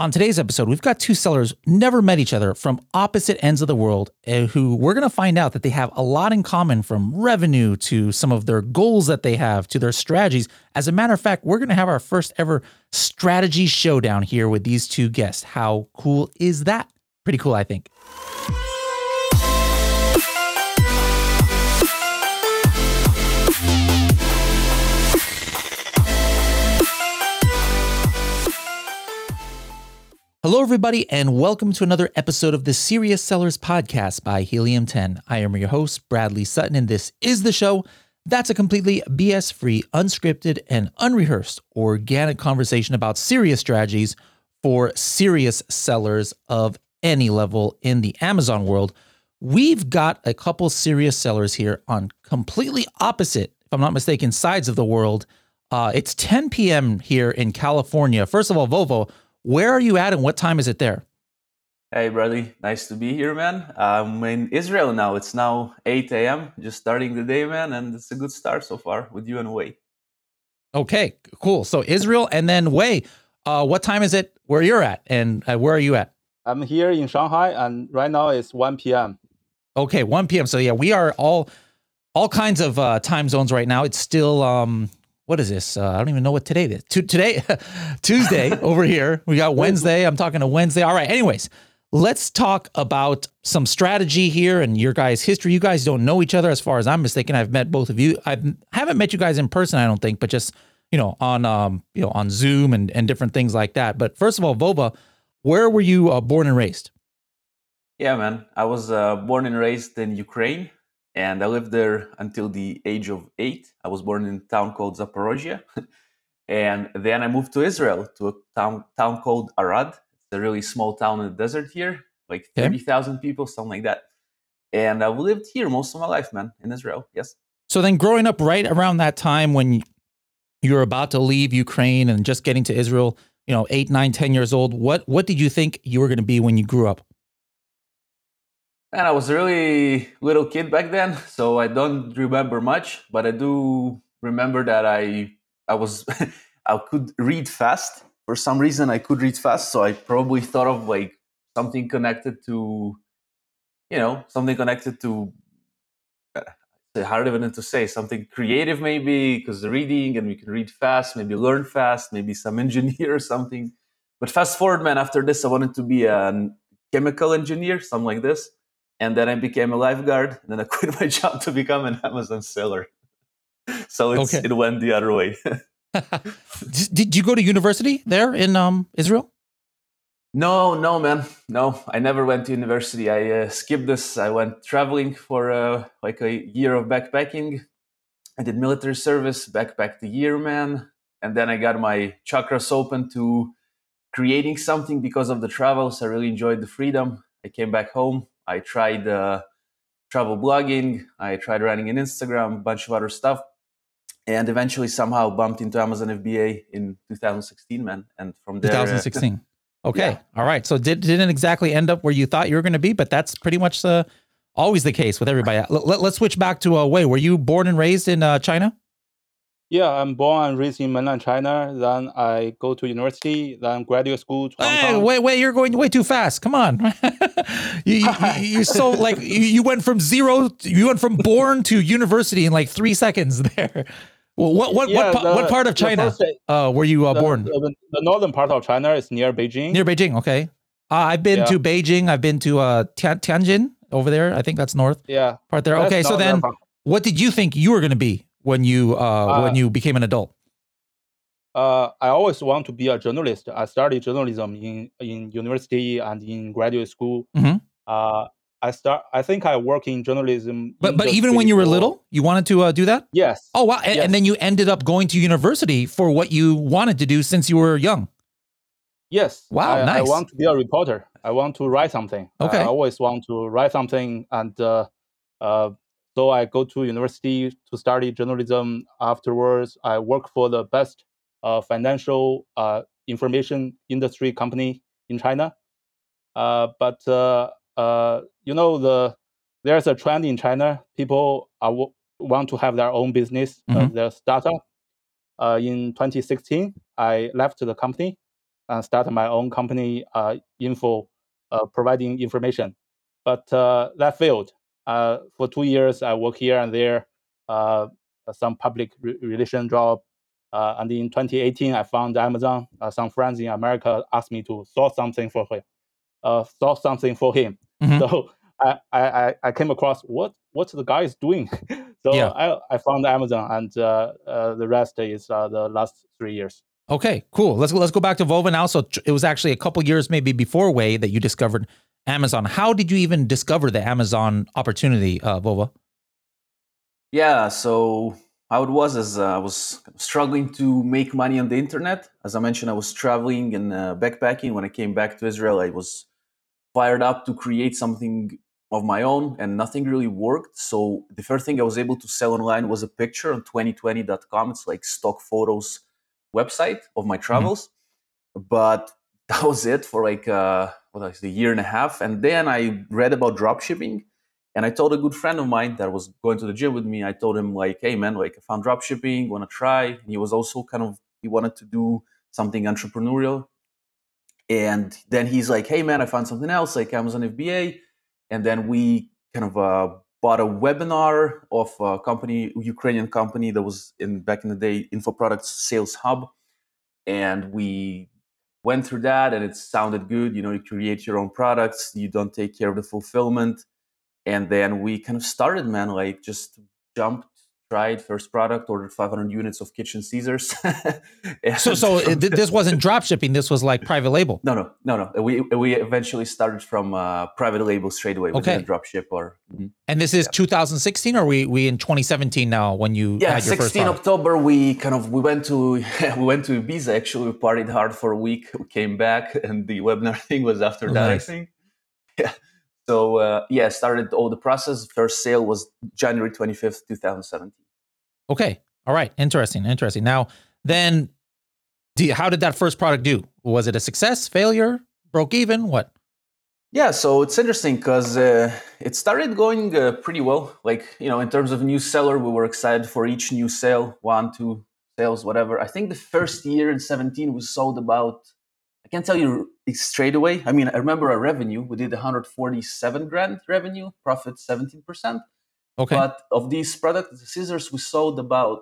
On today's episode, we've got two sellers never met each other from opposite ends of the world, uh, who we're going to find out that they have a lot in common from revenue to some of their goals that they have to their strategies. As a matter of fact, we're going to have our first ever strategy showdown here with these two guests. How cool is that? Pretty cool, I think. Hello, everybody, and welcome to another episode of the Serious Sellers Podcast by Helium 10. I am your host, Bradley Sutton, and this is the show that's a completely BS free, unscripted, and unrehearsed organic conversation about serious strategies for serious sellers of any level in the Amazon world. We've got a couple serious sellers here on completely opposite, if I'm not mistaken, sides of the world. Uh, it's 10 p.m. here in California. First of all, Vova, where are you at and what time is it there? Hey, Bradley. Nice to be here, man. I'm in Israel now. It's now 8 a.m. Just starting the day, man. And it's a good start so far with you and Wei. Okay, cool. So Israel and then Wei, uh, what time is it where you're at and uh, where are you at? I'm here in Shanghai and right now it's 1 p.m. Okay, 1 p.m. So yeah, we are all all kinds of uh, time zones right now. It's still um, what is this? Uh, I don't even know what today is. T- today, Tuesday over here. We got Wednesday. I'm talking to Wednesday. All right. Anyways, let's talk about some strategy here and your guys' history. You guys don't know each other, as far as I'm mistaken. I've met both of you. I haven't met you guys in person, I don't think, but just you know on um you know on Zoom and and different things like that. But first of all, Vova, where were you uh, born and raised? Yeah, man. I was uh, born and raised in Ukraine and I lived there until the age of eight. I was born in a town called Zaporozhye, and then I moved to Israel to a town town called Arad. It's a really small town in the desert here, like thirty thousand people, something like that. And I've lived here most of my life, man, in Israel. Yes. So then, growing up right around that time when you were about to leave Ukraine and just getting to Israel, you know, eight, nine, ten years old, what what did you think you were going to be when you grew up? Man, I was a really little kid back then, so I don't remember much, but I do remember that I I was I could read fast. For some reason I could read fast, so I probably thought of like something connected to you know, something connected to uh, it's hard even to say something creative maybe because the reading and we can read fast maybe learn fast maybe some engineer or something but fast forward man after this i wanted to be a chemical engineer something like this and then I became a lifeguard. And then I quit my job to become an Amazon seller. So okay. it went the other way. Did you go to university there in um, Israel? No, no, man, no. I never went to university. I uh, skipped this. I went traveling for uh, like a year of backpacking. I did military service, backpacked a year, man, and then I got my chakras open to creating something because of the travels. I really enjoyed the freedom. I came back home, I tried uh, travel blogging. I tried running an Instagram, a bunch of other stuff, and eventually somehow bumped into Amazon FBA in 2016, man. And from there, 2016. Uh, okay, yeah. all right. So did didn't exactly end up where you thought you were going to be, but that's pretty much the always the case with everybody. Let, us switch back to uh, Wei. Were you born and raised in uh, China? Yeah, I'm born and raised in mainland China. Then I go to university, then graduate school. To hey, wait, wait, you're going way too fast. Come on, you, you, you're so like you, you went from zero, you went from born to university in like three seconds there. Well, what what yeah, what, the, what part of China uh, were you uh, the, born? The, the, northern part of China is near Beijing. Near Beijing, okay. Uh, I've been yeah. to Beijing. I've been to uh, Tian, Tianjin over there. I think that's north. Yeah, part there. Okay, so then, part. what did you think you were going to be when you uh, when uh, you became an adult? Uh, I always want to be a journalist. I studied journalism in in university and in graduate school. Mm-hmm. Uh, I start. I think I work in journalism. But but even when you were little, you wanted to uh, do that. Yes. Oh wow! And, yes. and, then you ended up going to university for what you wanted to do since you were young. Yes. Wow. I, nice. I want to be a reporter. I want to write something. Okay. I always want to write something, and uh, uh, so I go to university to study journalism. Afterwards, I work for the best uh, financial uh, information industry company in China. Uh, but uh, uh, you know the there's a trend in China. People are, want to have their own business, uh, mm-hmm. their startup. in 2016, I left the company and start my own company, uh, info, uh, providing information. But uh, that failed. Uh, for two years, I work here and there, uh, some public re- relation job. Uh, and in 2018, I found Amazon. Uh, some friends in America asked me to source something for him, uh, source something for him. Mhm. So I, I, I came across what what the guy is doing. so Yeah. I, I found Amazon, and uh, uh, the rest is uh, the last three years. Okay, cool. Let's let's go back to Vova now. So it was actually a couple years maybe before Wei that you discovered Amazon. How did you even discover the Amazon opportunity, uh, Vova? Yeah, so how it was is uh, I was struggling to make money on the internet. As I mentioned, I was traveling and uh, backpacking. When I came back to Israel, I was fired up to create something of my own, and nothing really worked. So the first thing I was able to sell online was a picture on 2020.com. It's like stock photos website of my travels, but that was it for like uh, what was it, a year and a half. And then I read about dropshipping and I told a good friend of mine that was going to the gym with me, I told him like, hey man, like I found drop shipping, wanna try? And he was also kind of he wanted to do something entrepreneurial. And then he's like, hey man, I found something else, like Amazon FBA. And then we kind of uh, bought a webinar of a company, Ukrainian company that was in back in the day, Info Products Sales Hub. And we went through that and it sounded good. You know, you create your own products, you don't take care of the fulfillment and then we kind of started man like just jumped tried first product ordered 500 units of kitchen scissors And So so it, this wasn't drop shipping. This was like private label. no no no no we we eventually started from uh, private label straight away we Okay. didn't drop ship or Mhm. And this is 2016, or we we in 2017 now when you yeah had your 16 product? october we kind of we went to we went to ibiza actually we partied hard for a week we came back and the webinar thing was after that Nice. i think yeah so uh, yeah started all the process first sale was january 25th 2017 Okay, all right, interesting, interesting. Now then, you- how did that first product do? Was it a success, failure, broke even? What? Yeah, so it's interesting because uh, it started going uh, pretty well. Like, you know, in terms of new seller, we were excited for each new sale, one, two sales, whatever. I think the first year in 17, we sold about, I can't tell you straight away. I mean, I remember our revenue, we did 147 grand revenue, profit 17%. Okay, But of these products, the scissors, we sold about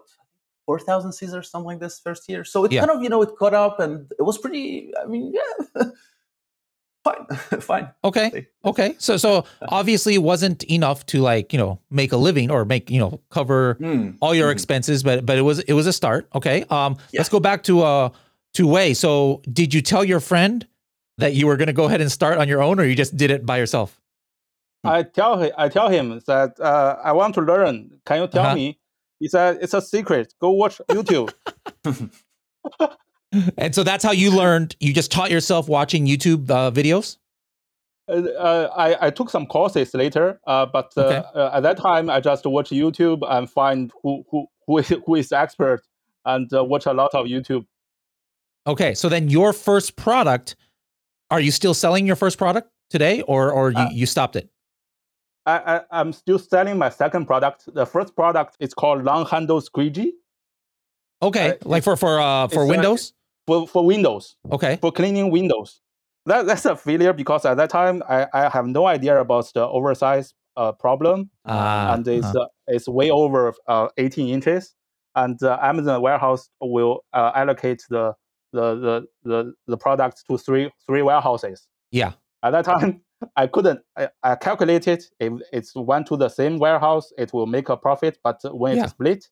4,000 scissors, something like this first year. So it Yeah. kind of, you know, it caught up and it was pretty, I mean, yeah, fine, fine. okay, okay. So so obviously it wasn't enough to like you know make a living or make you know cover Hmm. all your Mhm. expenses, but but it was it was a start. Okay. Um, Yeah. let's go back to uh to Wei. So did you tell your friend that you were going to go ahead and start on your own, or you just did it by yourself? I tell him, I tell him that uh, I want to learn. Can you tell Uh-huh. me? He said it's a secret. Go watch YouTube. And so that's how you learned. You just taught yourself watching YouTube uh, videos. Uh, uh, I, I took some courses later, uh, but uh, Okay. uh, at that time I just watch YouTube and find who who who is, who is expert and uh, watch a lot of YouTube. Okay, so then your first product, are you still selling your first product today, or or you, you stopped it? I, I I'm still selling my second product. The first product is called long handle squeegee Okay, uh, like for for uh for Windows. for for Windows Okay, for cleaning Windows. That that's a failure because at that time I, I have no idea about the oversize uh, problem. Ah, and it's uh-huh. uh, it's way over uh, 18 inches. And the Amazon warehouse will uh, allocate the the, the the the product to three three warehouses. Yeah. At that time, I couldn't. I, I calculated if it's one to the same warehouse, it will make a profit. But when Yeah. it's split,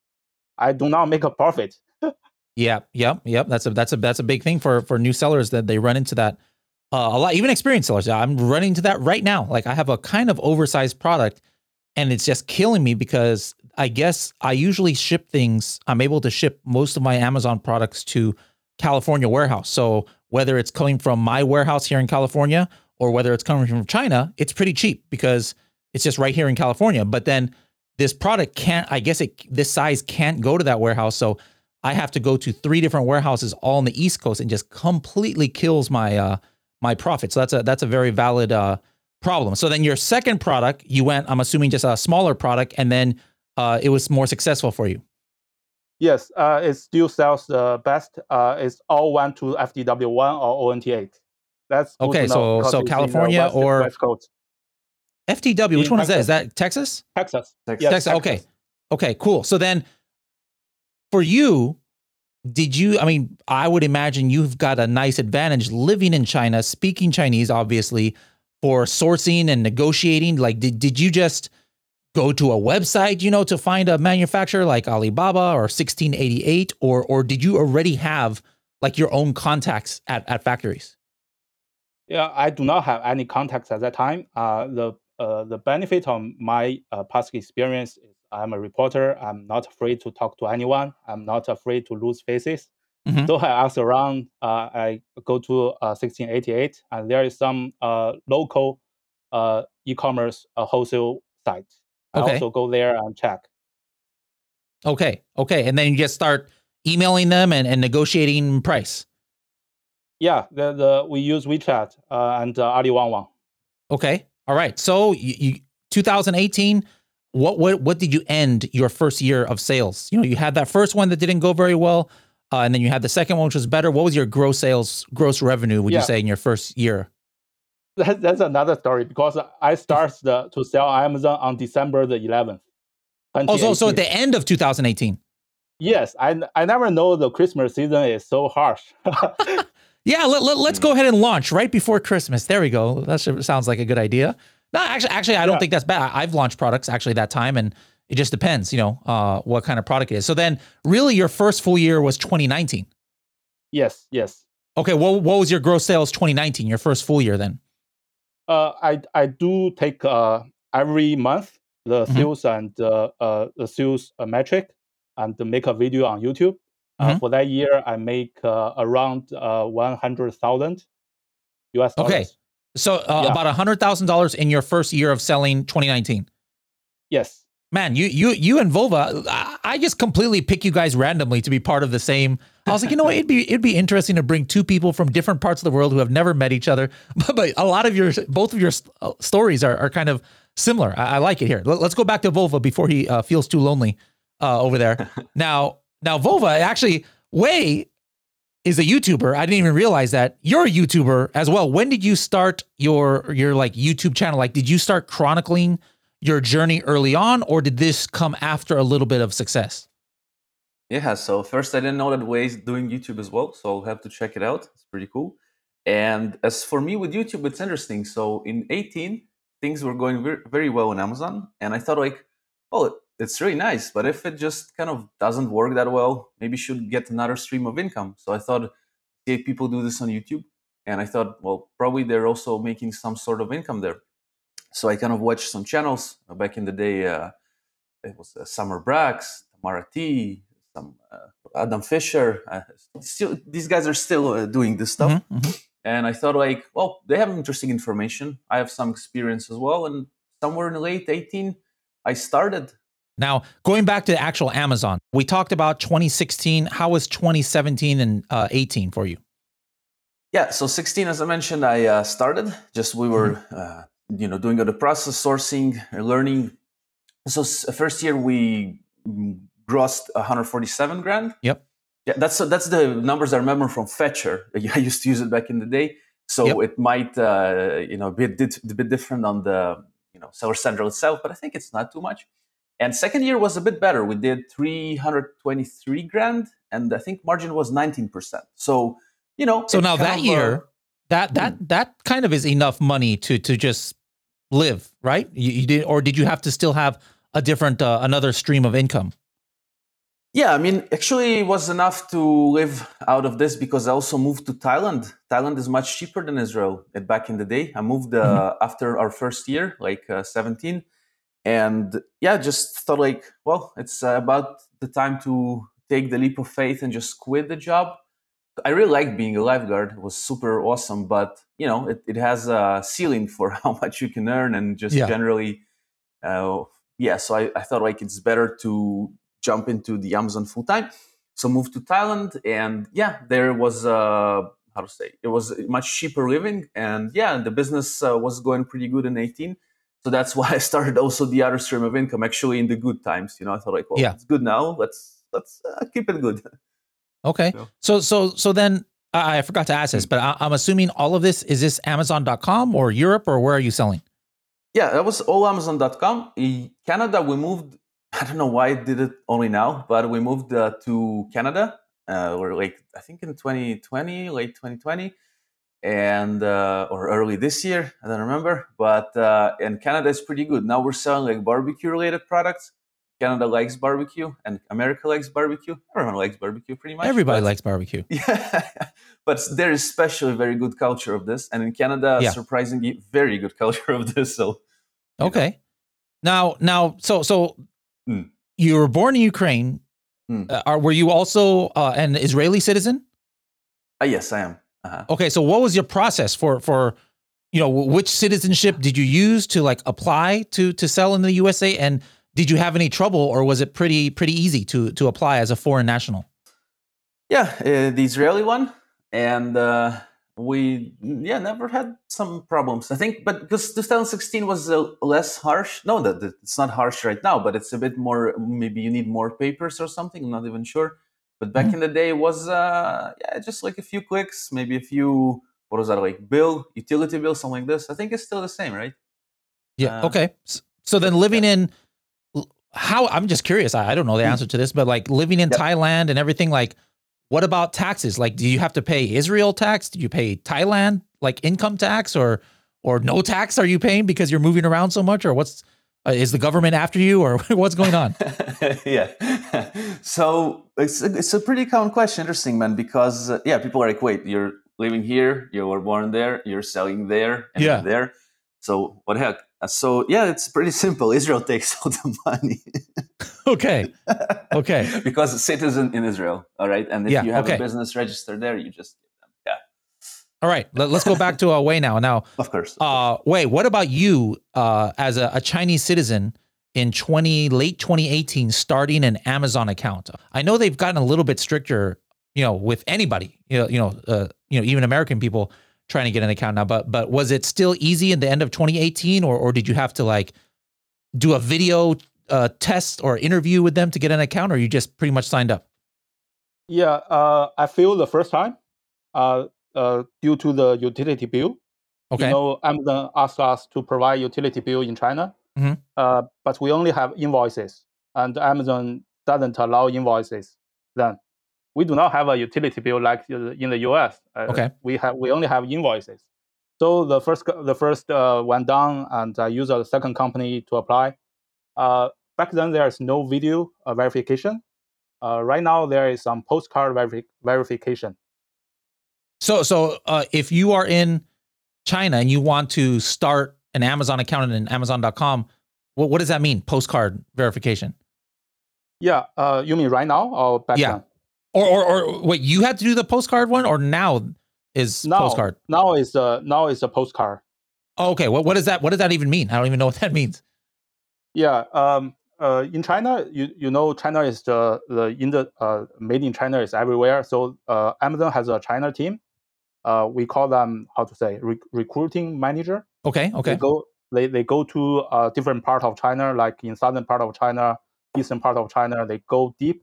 I do not make a profit. yeah, yep, yep. That's a that's a that's a big thing for for new sellers that they run into that uh, a lot. Even experienced sellers, I'm running into that right now. Like I have a kind of oversized product, and it's just killing me because I guess I usually ship things. I'm able to ship most of my Amazon products to California warehouse. So whether it's coming from my warehouse here in California or whether it's coming from China, it's pretty cheap because it's just right here in California. But then this product can't, I guess it this size can't go to that warehouse. So I have to go to three different warehouses all on the East Coast and just completely kills my uh my profit. So that's a that's a very valid uh problem. So then your second product, you went, I'm assuming just a smaller product, and then uh it was more successful for you. Yes, uh, it still sells the best. Uh, it's all went to FTW1 or ONT8. That's Okay, so- so it's in the California West- or- West Coast, FTW, which In one is that? Is that Texas? Texas. Texas. Yes, Texas. Okay. Okay, cool. So then for you, did you I mean, I would imagine you've got a nice advantage living in China, speaking Chinese obviously, for sourcing and negotiating. Like did did you just go to a website, you know, to find a manufacturer like Alibaba or 1688 or or did you already have like your own contacts at at factories? Yeah, I do not have any contacts at that time. Uh, the uh, the benefit of my uh, past experience is I'm a reporter. I'm not afraid to talk to anyone. I'm not afraid to lose faces. Mhm. So I ask around. Uh, I go to uh, 1688, and there is some uh, local uh, e-commerce uh, wholesale site. I Okay. also go there and check. Okay. Okay. And then you just start emailing them and, and negotiating price. Yeah, the, the we use WeChat uh, and uh, AliWangWang. Okay. All right. So you, you 2018, what what what did you end your first year of sales? You know, you had that first one that didn't go very well, uh, and then you had the second one which was better. What was your gross sales, gross revenue? Would you say in your first year? That, that's another story because I started the, to sell Amazon on December the 11th. Oh, so so at the end of 2018. Yes, I I never know the Christmas season is so harsh. Yeah, let, let, us Hmm. go ahead and launch right before Christmas. There we go. That sounds like a good idea. No, actually, actually, I don't Yeah. think that's bad. I've launched products actually that time, and it just depends, you know, uh, what kind of product it is. So then, really, your first full year was 2019. yes, yes. Okay, what what was your gross sales 2019? Your first full year then? Uh, I I do take uh, every month the Mhm. sales and uh, uh, the sales uh, metric and make a video on YouTube. Uh, Mhm. for that year, I make uh, around uh, 100,000 US dollars. Okay. So uh, Yeah. about a hundred thousand dollars in your first year of selling 2019. Yes. Man, you you you and Vova, I- just completely pick you guys randomly to be part of the same. I was like, you know what? It'd be it'd be interesting to bring two people from different parts of the world who have never met each other, but, but a lot of your both of your stories are, are kind of similar. I, I like it here. Let, us go back to Vova before he uh, feels too lonely uh, over there. now now Vova actually Wei is a YouTuber. I didn't even realize that you're a YouTuber as well. When did you start your your like YouTube channel? Like, did you start chronicling your journey early on, or did this come after a little bit of success? Yeah, so first I didn't know that Wei's doing YouTube as well, so I'll have to check it out. It's pretty cool. And as for me with YouTube, it's interesting. So in 18, things were going very well on Amazon, and I thought like, oh, it's really nice, but if it just kind of doesn't work that well, maybe should get another stream of income. So I thought, see if people do this on YouTube, and I thought, well, probably they're also making some sort of income there. So I kind of watched some channels uh, back in the day. Uh, it was uh, Summer Brax, Tamara T, some uh, Adam Fisher. Uh, still, these guys are still uh, doing this stuff. Mhm, mhm. And I thought, like, well, they have interesting information. I have some experience as well. And somewhere in the late 18, I started. Now, going back to actual Amazon, we talked about 2016. How was 2017 and uh, 18 for you? Yeah, so 16, as I mentioned, I uh, started. Just we were, uh, you know, doing all the process sourcing, uh, learning. So first year we mm, grossed 147 grand. Yep. Yeah, that's that's the numbers I remember from Fetcher. I used to use it back in the day, so Yep. it might uh, you know be a bit, a bit different on the you know Seller Central itself, but I think it's not too much. And second year was a bit better. We did 323 grand, and I think margin was 19 percent. So you know, So now that of, uh, year, that that that kind of is enough money to to just live, right? You, you did, or did you have to still have a different uh, another stream of income? Yeah, I mean, actually, it was enough to live out of this because I also moved to Thailand. Thailand is much cheaper than Israel back in the day. I moved uh, after our first year, like uh, 17. And yeah, just thought like, well, it's about the time to take the leap of faith and just quit the job. I really liked being a lifeguard. It was super awesome, but you know, it, it has a ceiling for how much you can earn and just Yeah. generally, uh, yeah. So I, I thought like it's better to jump into the Amazon full time. So moved to Thailand, and yeah, there was uh, how to say it was much cheaper living, and yeah, the business uh, was going pretty good in 18. So that's why I started also the other stream of income, actually in the good times. You know, I thought like, well, Yeah. it's good now. Let's let's uh, keep it good. Okay. So- So so so then I I forgot to ask this, but I, I'm assuming all of this is this Amazon.com or Europe or where are you selling? Yeah, that was all Amazon.com. In Canada, we moved. I don't know why I did it only now, but we moved uh, to Canada. Uh, or like I think in 2020, late 2020, and uh, or early this year. I don't remember. But uh, and Canada is pretty good. Now we're selling like barbecue related products. Canada likes barbecue, and America likes barbecue. Everyone likes barbecue, pretty much. Everybody but- likes barbecue. Yeah, but there is especially very good culture of this, and in Canada, Yeah. surprisingly, very good culture of this. So you know. Okay. Now now so so Mm. you were born in Ukraine. Mm. Uh, are were you also uh, an Israeli citizen? Uh, yes, I am. Uh-huh. Okay, so what was your process for for you know which citizenship did you use to like apply to to sell in the USA and did you have any trouble or was it pretty pretty easy to to apply as a foreign national? Yeah, uh, the Israeli one, and uh, we yeah never had some problems. I think, but because 2016 was uh, less harsh. No, that that it's not harsh right now, but it's a bit more. Maybe you need more papers or something. I'm not even sure. But back Mhm. in the day, it was uh, yeah, just like a few clicks, maybe a few. What was that like? Bill, utility bill, something like this. I think it's still the same, right? Yeah. Uh, okay. So then living in how I'm just curious. I, I don't know the Hmm. answer to this, but like living in Yep. Thailand and everything, like what about taxes? Like, do you have to pay Israel tax? Do you pay Thailand like income tax or or no tax are you paying because you're moving around so much or what's uh, is the government after you or what's going on? yeah. so it's a, it's a pretty common question, interesting, man, because uh, yeah, people are like, wait, you're living here, you were born there, you're selling there, and Yeah. there. So what the heck? Uh, So yeah, it's pretty simple. Israel takes all the money okay. Okay. because citizen in Israel. All right, and if Yeah, you have okay. a business registered there, you just give them. Yeah, All right. Let, us go back to uh, Wei now. Now, of course. Uh, wait, what about you uh, as a, a Chinese citizen in 20 late 2018 starting an Amazon account? I know they've gotten a little bit stricter, you know, with anybody, you know, you know, uh, you know, even American people trying to get an account now. But but was it still easy in the end of 2018, or or did you have to like do a video uh, test or interview with them to get an account, or you just pretty much signed up? Yeah, uh, I feel the first time, uh, uh, due to the utility bill. Okay. You know, Amazon asked us to provide utility bill in China, Mhm. uh, but we only have invoices, and Amazon doesn't allow invoices. Then we do not have a utility bill like in the US. Uh, Okay. we have we only have invoices. So the first the first uh, went down, and I used a second company to apply. Uh, back then, there is no video uh, verification. Uh, right now, there is some postcard verifi- verification. So so uh, if you are in China and you want to start an Amazon account in Amazon.com, what what does that mean? Postcard verification. Yeah, uh, you mean right now or back Yeah. then? Or, or or wait, you had to do the postcard one, or now is Now, postcard? now is the now is a postcard. Oh, okay. What what does that what does that even mean? I don't even know what that means. Yeah. Um. Uh. In China, you you know China is the the in the uh made in China is everywhere. So uh, Amazon has a China team. Uh, we call them how to say rec- recruiting manager. Okay, okay, They go they they go to a different part of China, like in southern part of China, eastern part of China. They go deep,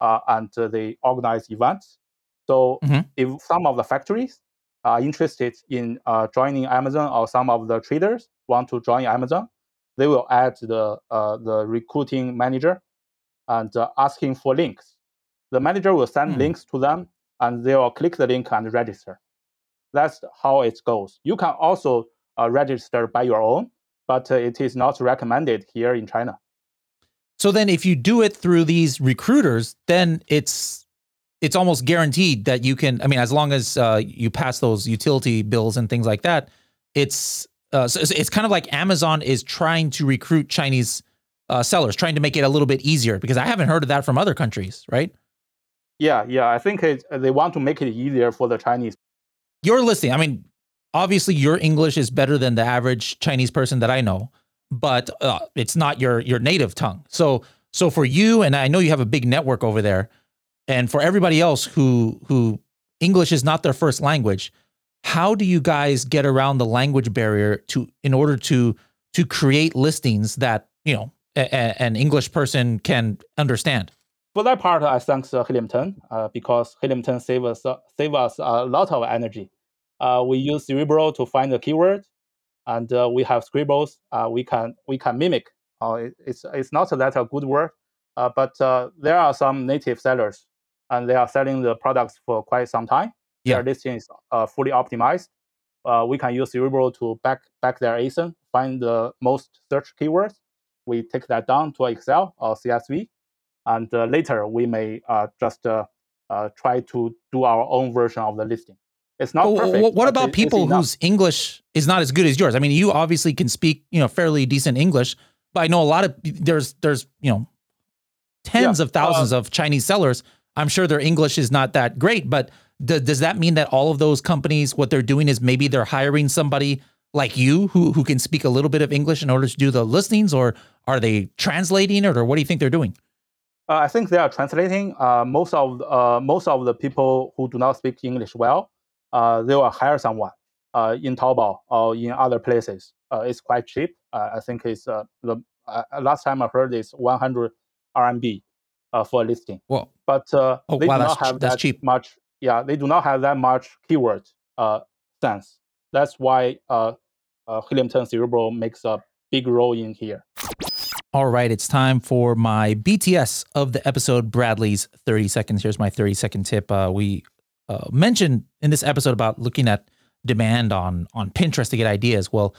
uh, and uh, they organize events. So Mhm. if some of the factories are interested in uh, joining Amazon, or some of the traders want to join Amazon, they will add the uh, the recruiting manager and uh, asking for links. The manager will send Hmm. links to them, and they will click the link and register. That's how it goes. You can also uh, register by your own, but uh, it is not recommended here in China. So then, if you do it through these recruiters, then it's it's almost guaranteed that you can. I mean, as long as uh, you pass those utility bills and things like that, it's uh, so it's, it's kind of like Amazon is trying to recruit Chinese uh, sellers, trying to make it a little bit easier. Because I haven't heard of that from other countries, right? Yeah, yeah. I think it, they want to make it easier for the Chinese. Your listening. I mean, obviously, your English is better than the average Chinese person that I know, but uh, it's not your your native tongue. So so for you, and I know you have a big network over there, and for everybody else who who English is not their first language, how do you guys get around the language barrier to in order to to create listings that you know a, a- an English person can understand? for that part, I thanks uh, 10 uh, because Helium 10 save us uh, save us a lot of energy. Uh, we use Cerebro to find the keyword, and uh, we have scribbles. Uh, we can we can mimic. It, it's it's not that a good word, but there are some native sellers, and they are selling the products for quite some time. Yeah. Their listing is fully optimized. we can use Cerebro to back back their ASIN, find the most search keywords. We take that down to Excel or CSV, and uh, later we may uh, just uh, try to do our own version of the listing. It's not well, perfect. What about people whose English is not as good as yours? I mean, you obviously can speak, you know, fairly decent English, but I know a lot of there's there's you know tens yeah, of thousands uh, of Chinese sellers. I'm sure their English is not that great, but th- does that mean that all of those companies, what they're doing is maybe they're hiring somebody like you who who can speak a little bit of English in order to do the listings, or are they translating it, or what do you think they're doing? Uh, I think they are translating. Uh, most of uh, most of the people who do not speak English well, uh, they will hire someone uh, in Taobao or in other places. Uh, it's quite cheap. I think it's the last time I heard is 100 RMB for a listing. Well, but oh, they wow, do not have that cheap. much. Yeah, they do not have that much keyword sense. That's why uh, Helium 10 Cerebro makes a big role in here. All right, it's time for my BTS of the episode, Bradley's 30 seconds. Here's my 30 second tip. Uh, we uh, mentioned in this episode about looking at demand on on Pinterest to get ideas. Well,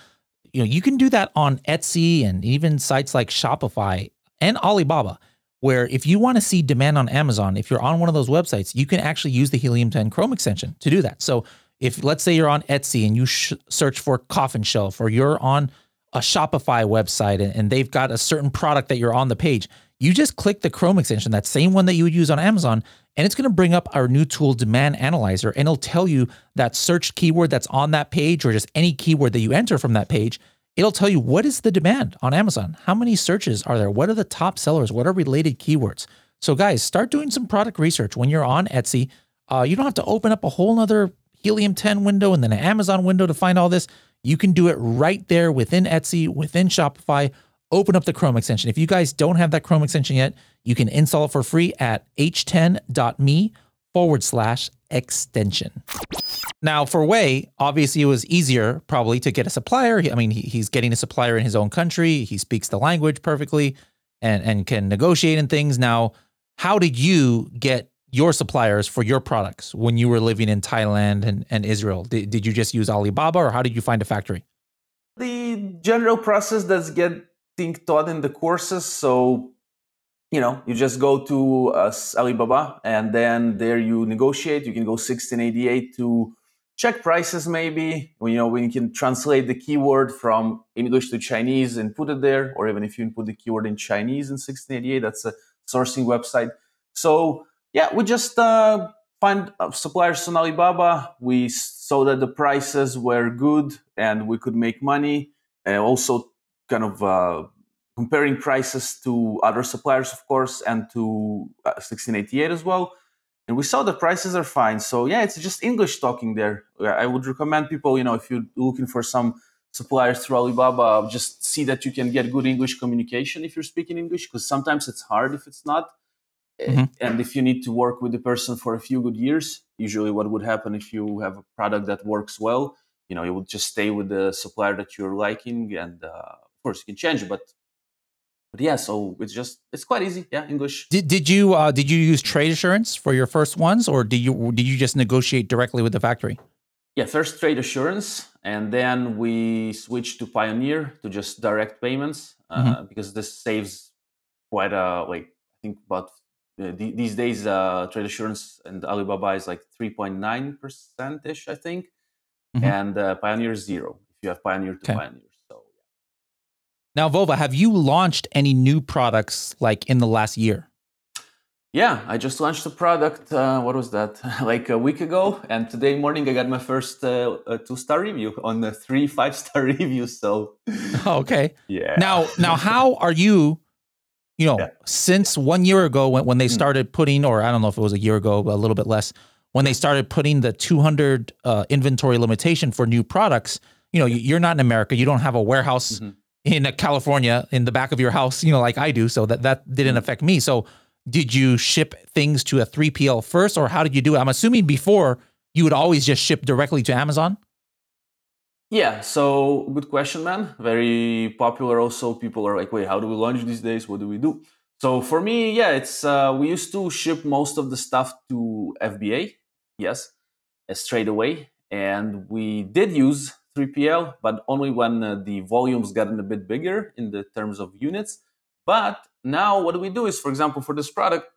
you know, you can do that on Etsy and even sites like Shopify and Alibaba, where if you want to see demand on Amazon, if you're on one of those websites, you can actually use the Helium 10 Chrome extension to do that. So if let's say you're on Etsy and you sh- search for coffin shelf or you're on a Shopify website and they've got a certain product that you're on the page, you just click the Chrome extension, that same one that you would use on Amazon, and it's going to bring up our new tool, Demand Analyzer, and it'll tell you that search keyword that's on that page or just any keyword that you enter from that page. It'll tell you what is the demand on Amazon? How many searches are there? What are the top sellers? What are related keywords? So, guys, start doing some product research when you're on Etsy. Uh, you don't have to open up a whole other Helium 10 window and then an Amazon window to find all this. You can do it right there within Etsy, within Shopify. Open up the Chrome extension. If you guys don't have that Chrome extension yet, you can install it for free at h10.me forward slash extension. Now, for Wei, obviously it was easier probably to get a supplier. I mean, he, he's getting a supplier in his own country. He speaks the language perfectly and, and can negotiate and things. Now, how did you get your suppliers for your products when you were living in Thailand and, and Israel? Did, did you just use Alibaba or how did you find a factory? The general process that's getting taught in the courses. So, you know, you just go to uh, Alibaba and then there you negotiate. You can go 1688 to check prices maybe you know when you can translate the keyword from english to chinese and put it there or even if you put the keyword in chinese in 1688 that's a sourcing website so yeah, we just uh, find uh, suppliers on Alibaba. We saw that the prices were good and we could make money. And also, kind of uh, comparing prices to other suppliers, of course, and to uh, 1688 as well. And we saw the prices are fine. So yeah, it's just English talking there. I would recommend people, you know, if you're looking for some suppliers through Alibaba, just see that you can get good English communication if you're speaking English, because sometimes it's hard if it's not. Mm-hmm. And if you need to work with the person for a few good years, usually what would happen if you have a product that works well, you know, you would just stay with the supplier that you're liking, and uh, course you can change, but but yeah, so it's just it's quite easy. Yeah, English. Did did you uh, did you use trade assurance for your first ones, or did you did you just negotiate directly with the factory? Yeah, first trade assurance, and then we switched to Payoneer to just direct payments uh, mm-hmm. because this saves quite a like I think about uh, these days uh, trade assurance and Alibaba is like 3.9 percent ish, I think, mm-hmm. and uh, Payoneer zero if you have Payoneer to okay. Payoneer. Now, Vova, have you launched any new products like in the last year? Yeah, I just launched a product. Uh, what was that? like a week ago, and today morning I got my first uh, two star review on the three five star reviews. So okay, yeah. Now, now, how are you? you know, yeah. since one year ago when, when they hmm. started putting, or I don't know if it was a year ago, but a little bit less, when they started putting the 200 uh, inventory limitation for new products, you know, you're not in America. You don't have a warehouse mm-hmm. In California in the back of your house, you know, like I do. So that, that didn't mm-hmm. affect me. So did you ship things to a 3PL first, or how did you do it? I'm assuming before you would always just ship directly to Amazon. Yeah, so good question, man. Very popular. Also, people are like, "Wait, how do we launch these days? What do we do?" So for me, yeah, it's uh, we used to ship most of the stuff to FBA, yes, straight away, and we did use 3PL, but only when uh, the volumes gotten a bit bigger in the terms of units. But now, what we do is, for example, for this product,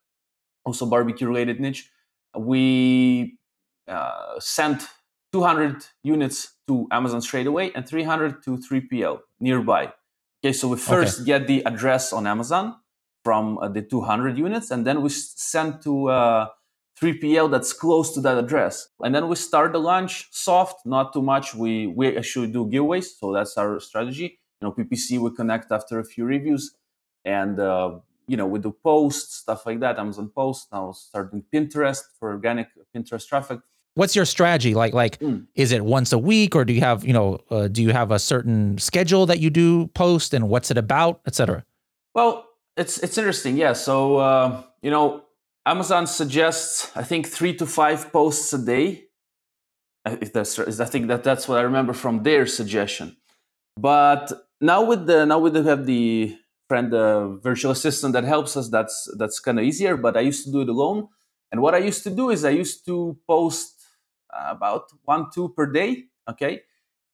also barbecue related niche, we uh, sent 200 units to Amazon straight away and 300 to 3PL nearby. Okay, so we first okay. get the address on Amazon from uh, the 200 units, and then we send to uh, 3PL that's close to that address. And then we start the launch soft, not too much. We we actually do giveaways, so that's our strategy. You know, PPC we connect after a few reviews, and uh, you know we do posts, stuff like that. Amazon posts now starting Pinterest for organic Pinterest traffic what's your strategy like like mm. is it once a week or do you have you know uh, do you have a certain schedule that you do post and what's it about etc well it's it's interesting yeah so uh, you know amazon suggests i think three to five posts a day if that's i think that that's what i remember from their suggestion but now with the now we have the friend the virtual assistant that helps us that's that's kind of easier but i used to do it alone and what i used to do is i used to post about one, two per day. Okay.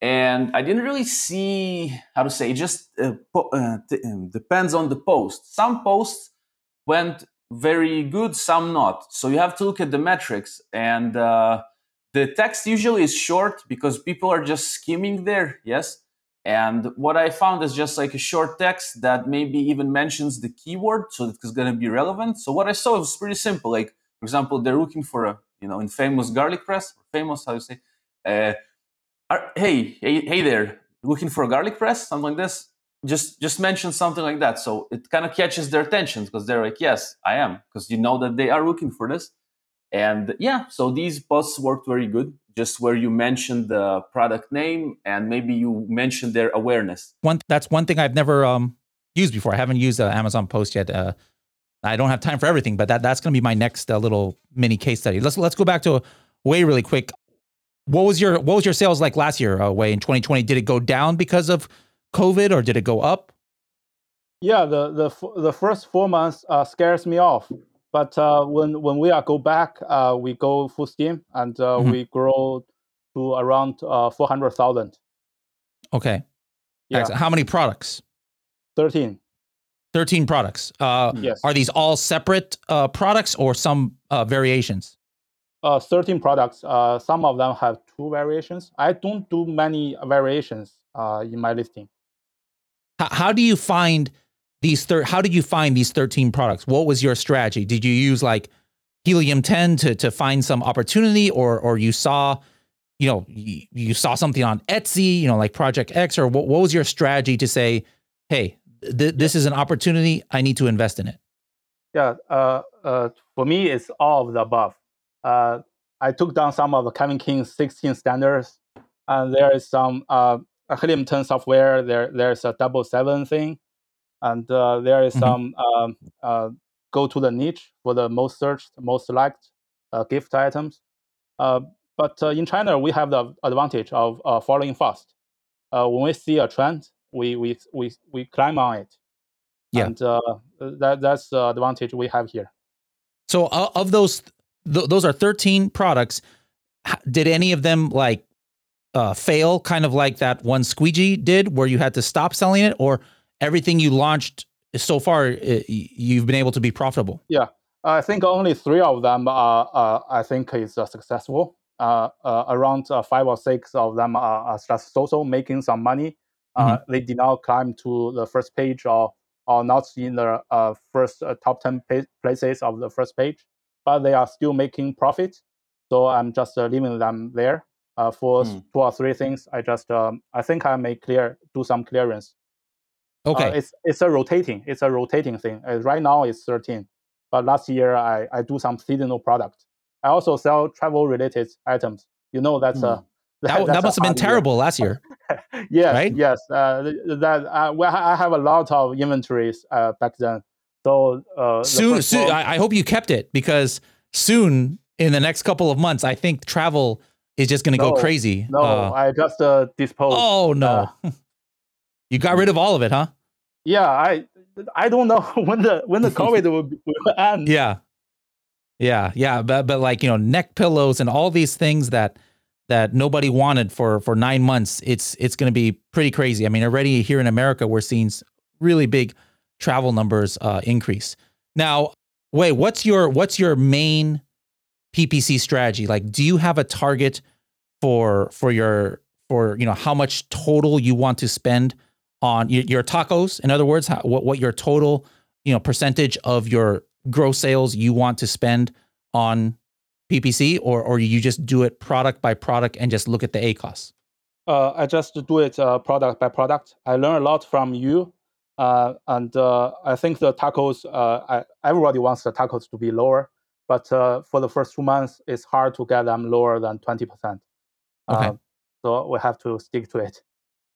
And I didn't really see how to say, it just uh, po- uh, t- um, depends on the post. Some posts went very good, some not. So you have to look at the metrics. And uh, the text usually is short because people are just skimming there. Yes. And what I found is just like a short text that maybe even mentions the keyword, so it's going to be relevant. So what I saw was pretty simple. Like, for example, they're looking for a you know, in famous garlic press, famous, how you say, uh, are, hey, hey, hey there, looking for a garlic press, something like this. Just, just mention something like that. So it kind of catches their attention because they're like, yes, I am, because you know that they are looking for this. And yeah, so these posts worked very good. Just where you mentioned the product name and maybe you mentioned their awareness. One that's one thing I've never um, used before. I haven't used an Amazon post yet. Uh, I don't have time for everything, but that that's going to be my next uh, little mini case study. Let's let's go back to Wei really quick. What was your what was your sales like last year, uh, Wei in 2020? Did it go down because of COVID or did it go up? Yeah, the the the first four months uh, scares me off, but uh, when when we are go back, uh, we go full steam and uh, mm-hmm. we grow to around uh, four hundred thousand. Okay. Yeah. Excellent. How many products? Thirteen. 13 products. Uh, yes. Are these all separate uh, products or some uh, variations? Uh, 13 products. Uh, some of them have two variations. I don't do many variations uh, in my listing. How, how do you find these thir- How did you find these 13 products? What was your strategy? Did you use like Helium 10 to, to find some opportunity or, or you saw, you know, you, you saw something on Etsy, you know, like Project X or what, what was your strategy to say, hey, th- this is an opportunity. I need to invest in it. Yeah. Uh, uh, for me, it's all of the above. Uh, I took down some of the Kevin King's 16 standards, and there is some uh, Helium 10 software. There, there's a double seven thing, and uh, there is mm-hmm. some um, uh, go to the niche for the most searched, most liked uh, gift items. Uh, but uh, in China, we have the advantage of uh, following fast. Uh, when we see a trend, we we we we climb on it. Yeah, and uh, that that's the advantage we have here. So uh, of those, th- those are thirteen products. Did any of them like uh, fail, kind of like that one squeegee did, where you had to stop selling it, or everything you launched so far, you've been able to be profitable? Yeah, I think only three of them are, uh, I think, is uh, successful. Uh, uh, around uh, five or six of them are, are just so-so making some money uh, mm-hmm. they did not climb to the first page or or not in the uh, first uh, top 10 places of the first page, but they are still making profit. So I'm just uh, leaving them there uh, for mm. two or three things. I just um, I think I may clear do some clearance. Uh, okay, it's it's a rotating it's a rotating thing. right now it's 13, but last year I I do some seasonal product. I also sell travel related items. You know that's mm. a that, that must have been terrible year. last year. yes, right? yes. Uh, that uh, well, I have a lot of inventories uh, back then, So uh, soon, soon I, I hope you kept it because soon in the next couple of months, I think travel is just going to No, go crazy. no, Uh, I just uh, disposed. oh no, you got rid of all of it, huh? Yeah, I I don't know when the when the COVID will, be- will end. Yeah, yeah, yeah. But but like you know, neck pillows and all these things that that nobody wanted for for nine months. It's it's going to be pretty crazy. I mean, already here in America, we're seeing really big travel numbers uh, increase. Now, wait, what's your what's your main PPC strategy? Like, do you have a target for for your for you know how much total you want to spend on your, your TACoS? In other words, how, what what your total you know percentage of your gross sales you want to spend on PPC, or or you just do it product by product and just look at the A costs? Uh, I just do it uh, product by product. I learn a lot from you, uh, and uh, I think the TACoS. Uh, I, everybody wants the TACoS to be lower, but uh, for the first two months, it's hard to get them lower than twenty percent. Okay. so we have to stick to it.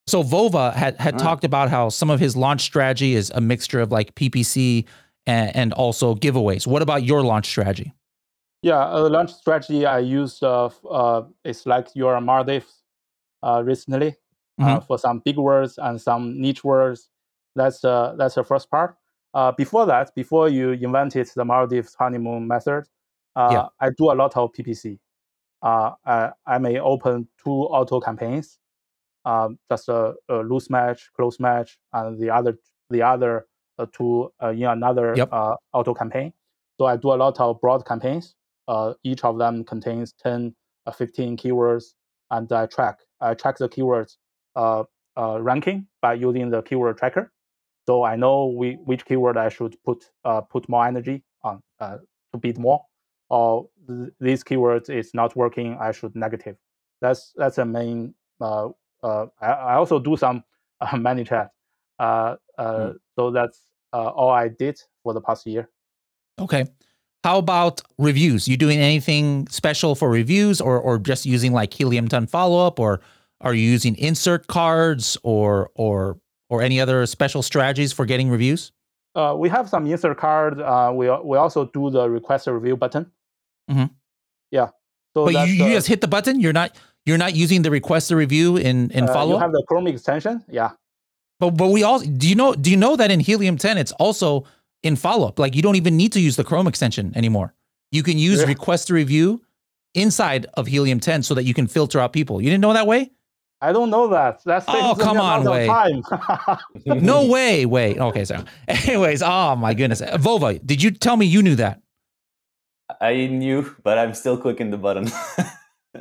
So Vova had had Mm. talked about how some of his launch strategy is a mixture of like PPC and, and also giveaways. What about your launch strategy? Yeah, uh, launch strategy I use uh, uh, is like your Maldives uh, recently uh, for some big words and some niche words. That's uh, that's the first part. Uh, before that, before you invented the Maldives honeymoon method, uh, Yeah. I do a lot of PPC. Uh, I, I may open two auto campaigns, um, just a, a loose match, close match, and the other the other uh, two uh, in another Yep. uh, auto campaign. So I do a lot of broad campaigns. Uh, each of them contains 10, uh, 15 keywords, and I track. I track the keywords uh, uh, ranking by using the keyword tracker. So I know we, which keyword I should put uh, put more energy on uh, to bid more, or th- these keywords is not working. I should negative. That's that's the main. Uh, uh, I, I also do some uh, ManyChat. Uh, uh, So that's uh, all I did for the past year. Okay. How about reviews? You doing anything special for reviews or or just using like Helium 10 follow up or are you using insert cards or or or any other special strategies for getting reviews? Uh, we have some insert card. Uh, we we also do the request a review button. Mhm. Yeah. So but you, you uh, just hit the button. You're not you're not using the request a review in in uh, follow You have the Chrome extension. Yeah. But but we all do you know do you know that in Helium 10 it's also in follow up. Like you don't even need to use the Chrome extension anymore. You can use Yeah. request a review inside of Helium 10 so that you can filter out people. You didn't know that way? I don't know that. That's Oh, come on, Wei. time. No way. Wait. Okay, so anyways, oh my goodness. Vova, did you tell me you knew that? I knew, but I'm still clicking the button.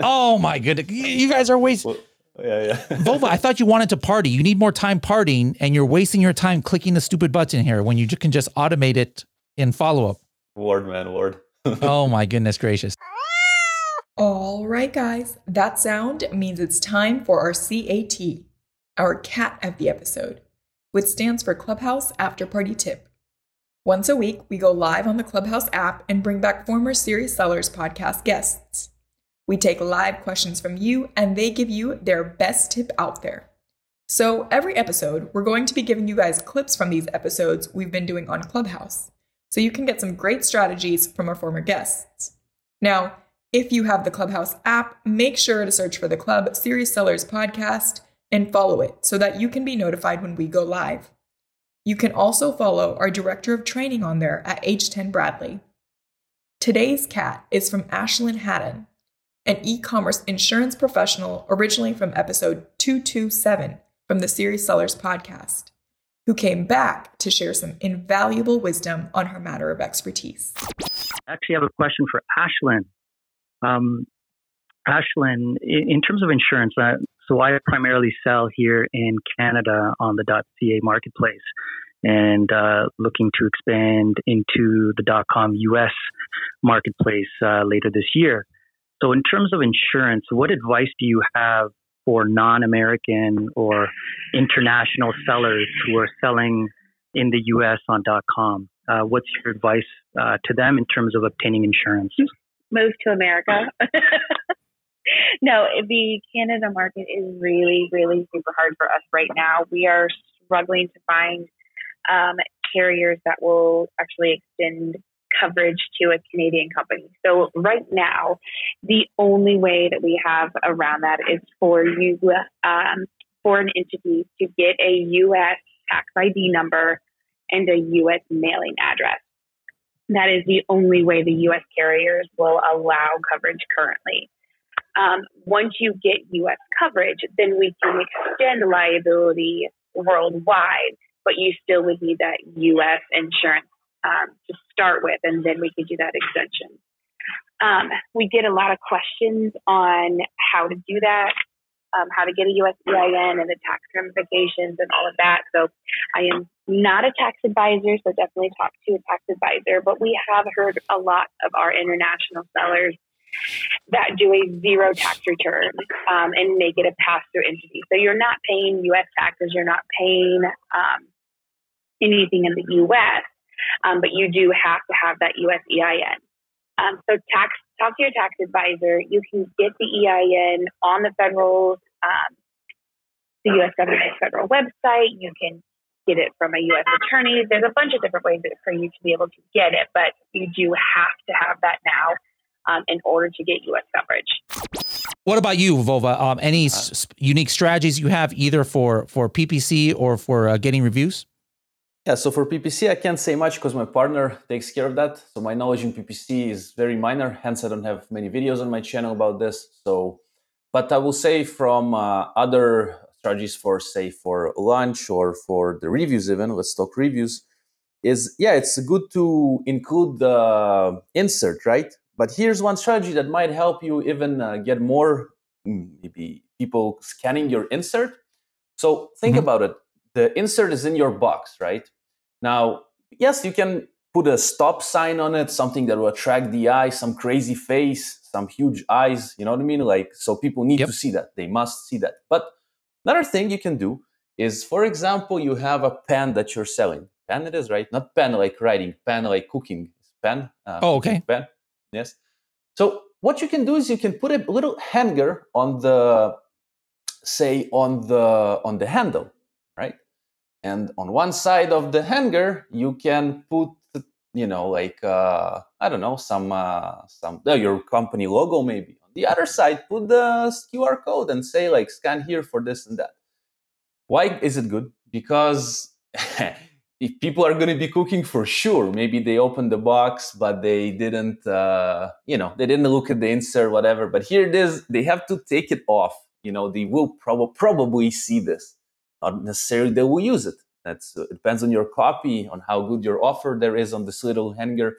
Oh my goodness. You you guys are wasting Well, yeah, yeah. Vova, I thought you wanted to party. You need more time partying and you're wasting your time clicking the stupid button here when you can just automate it in follow up. Ward, man, Ward. Oh my goodness gracious. All right, guys, that sound means it's time for our CAT, our cat of the episode, which stands for Clubhouse After Party Tip. Once a week, we go live on the Clubhouse app and bring back former Serious Sellers podcast guests. We take live questions from you, and they give you their best tip out there. So, every episode, we're going to be giving you guys clips from these episodes we've been doing on Clubhouse, so you can get some great strategies from our former guests. Now, if you have the Clubhouse app, make sure to search for the Club Serious Sellers podcast and follow it so that you can be notified when we go live. You can also follow our director of training on there at H10 Bradley. Today's cat is from Ashlyn Haddon, an e commerce insurance professional originally from episode 227 from the Serious Sellers podcast, who came back to share some invaluable wisdom on her matter of expertise. I actually have a question for Ashlyn. Um, Ashlyn, in, in terms of insurance, uh, so I primarily sell here in Canada on the .ca marketplace, and uh, looking to expand into the .com US marketplace uh, later this year. So, in terms of insurance, what advice do you have for non-American or international sellers who are selling in the US on .com? Uh, what's your advice uh, to them in terms of obtaining insurance? Move to America. no, the Canada market is really, really super hard for us right now. We are struggling to find um, carriers that will actually extend coverage to a Canadian company. So right now, the only way that we have around that is for you, um, for an entity to get a U.S. tax ID number and a U.S. mailing address. That is the only way the U.S. carriers will allow coverage currently. Um, once you get U.S. coverage, then we can extend liability worldwide, but you still would need that U.S. insurance um, to start with, and then we could do that extension. Um, we get a lot of questions on how to do that, um, how to get a US EIN and the tax ramifications and all of that. So I am not a tax advisor, so definitely talk to a tax advisor, but we have heard a lot of our international sellers that do a zero tax return um, and make it a pass through entity. So you're not paying US taxes, you're not paying um, anything in the US, um, but you do have to have that US EIN. Um, so tax, talk to your tax advisor. You can get the EIN on the federal, um, the U.S. government federal website. You can get it from a U.S. attorney. There's a bunch of different ways for you to be able to get it, but you do have to have that now um, in order to get U.S. coverage. What about you, Vova? Um, any uh, s- unique strategies you have either for for PPC or for uh, getting reviews? Yeah, so for PPC, I can't say much because my partner takes care of that. So my knowledge in PPC is very minor. Hence, I don't have many videos on my channel about this. So, but I will say from uh, other strategies for, say, for lunch or for the reviews, even let's talk reviews. Is yeah, it's good to include the insert, right? But here's one strategy that might help you even uh, get more hmm, maybe people scanning your insert. So think mm-hmm. about it. The insert is in your box, right? Now, yes, you can put a stop sign on it, something that will attract the eye, some crazy face, some huge eyes, you know what I mean? Like, so people need yep. to see that. They must see that. But another thing you can do is, for example, you have a pen that you're selling. Pen it is, right? Not pen like writing, pen like cooking. Pen. Uh, oh, okay. Pen. Yes. So what you can do is you can put a little hanger on the, say, on the on the handle? And on one side of the hanger you can put you know like uh, i don't know some uh, some uh, your company logo maybe. On the other side put the qr code and say like scan here for this and that. Why is it good? Because if people are going to be cooking for sure. Maybe they opened the box but they didn't uh, you know they didn't look at the insert whatever. But here it is. They have to take it off. You know they will prob- probably see this not necessarily they will use it. That's uh, it depends on your copy, on how good your offer there is on this little hanger.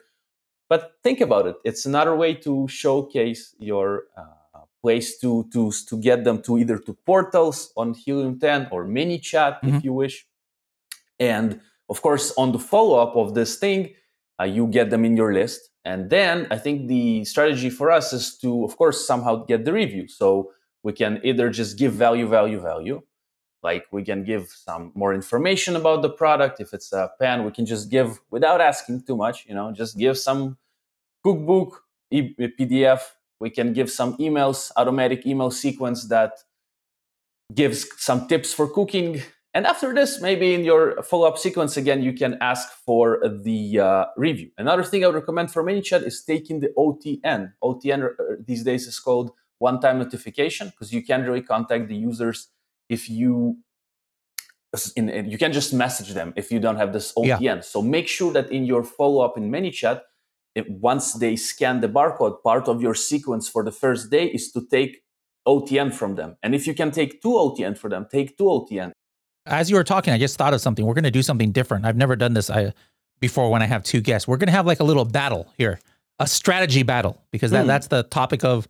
But think about it. It's another way to showcase your uh, place to to to get them to either to portals on Helium 10 or ManyChat mm-hmm. if you wish. And of course, on the follow up of this thing, uh, you get them in your list. And then I think the strategy for us is to, of course, somehow get the review. So we can either just give value, value, value, like we can give some more information about the product. If it's a pen we can just give without asking too much you know just give some cookbook e- pdf we can give some emails automatic email sequence that gives some tips for cooking. And after this maybe in your follow-up sequence again you can ask for the uh, review. Another thing i would recommend for ManyChat is taking the OTN OTN uh, these days is called one-time notification because you can really contact the users if you in, you can just message them if you don't have this OTN. Yeah. So make sure that in your follow up in ManyChat, if once they scan the barcode, part of your sequence for the first day is to take OTN from them. And if you can take two OTN for them, take two OTN. As you were talking, I just thought of something. We're going to do something different. I've never done this I, before when I have two guests. We're going to have like a little battle here, a strategy battle, because that, mm. that's the topic of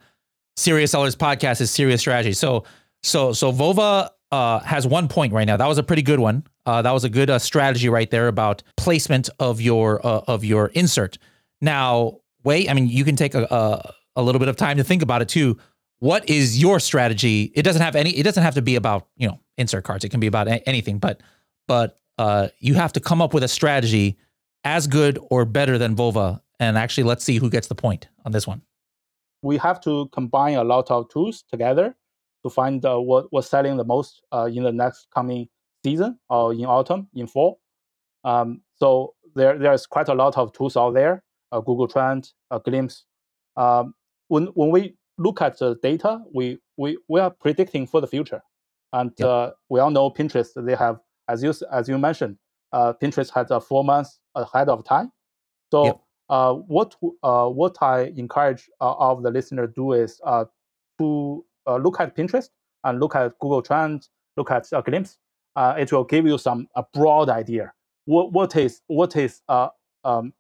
Serious Sellers podcast is serious strategy. So so so Vova uh, has one point right now. That was a pretty good one. Uh, that was a good uh, strategy right there about placement of your uh, of your insert. Now, wait. I mean, you can take a, a, a little bit of time to think about it too. What is your strategy? It doesn't have any. It doesn't have to be about you know insert cards. It can be about a- anything. But but uh, you have to come up with a strategy as good or better than Vova. And actually, let's see who gets the point on this one. We have to combine a lot of tools together to find uh, what was selling the most uh, in the next coming season or in autumn, in fall. Um, so there there's quite a lot of tools out there. Google Trend, Glimpse. Um, when when we look at the data, we we we are predicting for the future, and yep. we all know Pinterest. They have, as you as you mentioned, Pinterest has a four months ahead of time. So. Uh, what uh, what I encourage uh, of the listener do is to look at Pinterest and look at Google Trends, look at a glimpse. it will give you some a broad idea. What what is what is uh, um,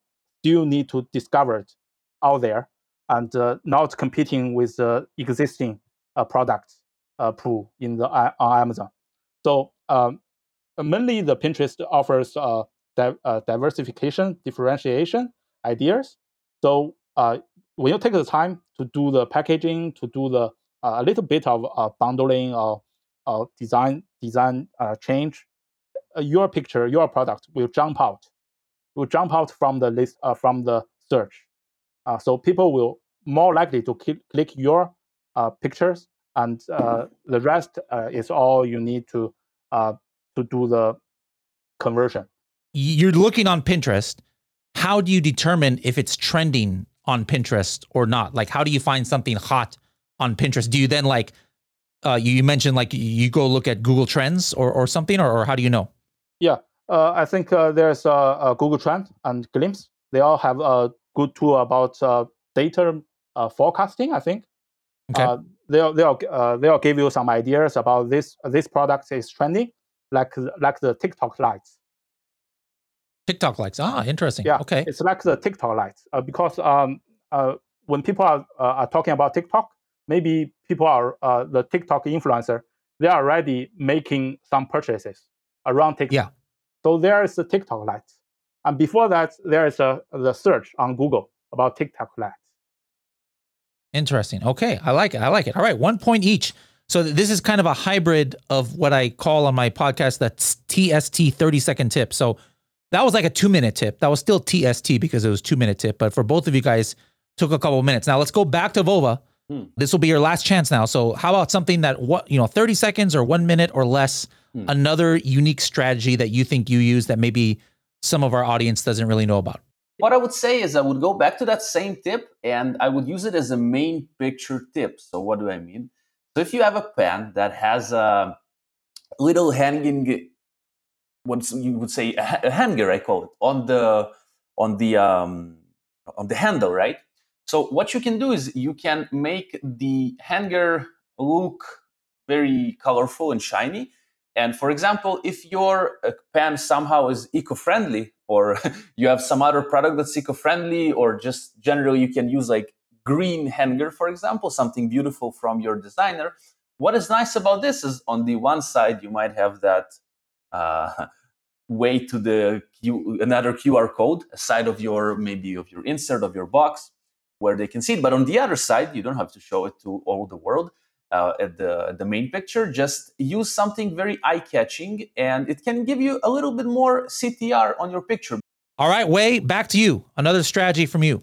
do you need to discover out there and not competing with the existing uh, products pool in the on Amazon. So um, mainly the Pinterest offers uh, di- uh, diversification, differentiation, ideas. So uh, when you take the time to do the packaging, to do the uh, a little bit of uh, bundling or, design design uh, change, uh, your picture, your product will jump out, will jump out from the list from the search. so people will more likely to click, click your pictures, and the rest is all you need to to do the conversion. You're looking on Pinterest how do you determine if it's trending on Pinterest or not? Like, how do you find something hot on Pinterest? Do you then like, uh, you mentioned like you go look at Google Trends or, or something, or, or how do you know? Yeah, uh, I think uh, there's a, a, Google Trend and Glimpse. They all have a good tool about uh, data uh, forecasting. I think. Okay. Uh, they'll they'll they'll give you some ideas about this this product is trending, like like the TikTok lights. TikTok likes. Ah, interesting. Yeah. Okay. It's like the TikTok uh, because um, uh, when people are, uh, are talking about TikTok, maybe people are uh, the TikTok influencer. They are already making some purchases around TikTok. Yeah. So there is the TikTok lights, and before that, there is a the search on Google about TikTok lights. Interesting. Okay, I like it. I like it. All right, one point each. So this is kind of a hybrid of what I call on my podcast that's TST 30 second tip. So that was like a two minute tip. That was still TST because it was two minute tip. But for both of you guys, took a couple minutes. Now let's go back to Vova. Hmm. This will be your last chance now. So how about something that what you know, 30 seconds or one minute or less, hmm. another unique strategy that you think you use that maybe some of our audience doesn't really know about? What I would say is I would go back to that same tip and I would use it as a main picture tip. So what do I mean? So if you have a pen that has a little hanging what you would say a hanger, I call it, on the on the um, on the handle, right? So what you can do is you can make the hanger look very colorful and shiny. And for example, if your uh, pen somehow is eco-friendly, or you have some other product that's eco-friendly, or just generally you can use like green hanger, for example, something beautiful from your designer. What is nice about this is on the one side you might have that uh, way to the Q, another QR code, a side of your maybe of your insert of your box, where they can see it. But on the other side, you don't have to show it to all the world uh, at the at the main picture. Just use something very eye catching, and it can give you a little bit more CTR on your picture. All right, Wei, back to you. Another strategy from you.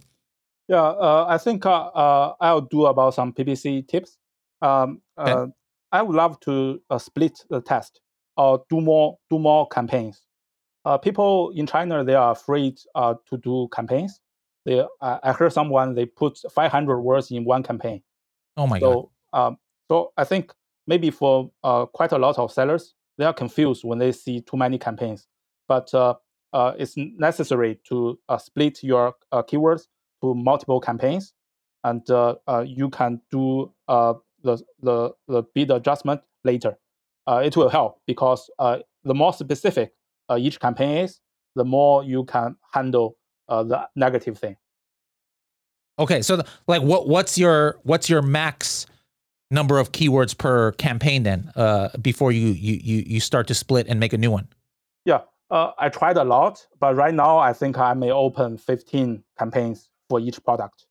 Yeah, uh, I think uh, uh I'll do about some PPC tips. Um, okay. Uh, I would love to uh, split the test or do more do more campaigns. Uh, people in China they are afraid uh, to do campaigns. They, uh, I heard someone they put 500 words in one campaign. Oh my so, god! Um, so I think maybe for uh, quite a lot of sellers, they are confused when they see too many campaigns. But uh, uh, it's necessary to split your keywords to multiple campaigns, and you can do the, the the bid adjustment later. it will help because the more specific uh, each campaign is, the more you can handle uh, the negative thing. Okay, so the, like, what what's your what's your max number of keywords per campaign then? Uh, before you you you you start to split and make a new one. Yeah, uh, I tried a lot, but right now I think I may open fifteen campaigns for each product.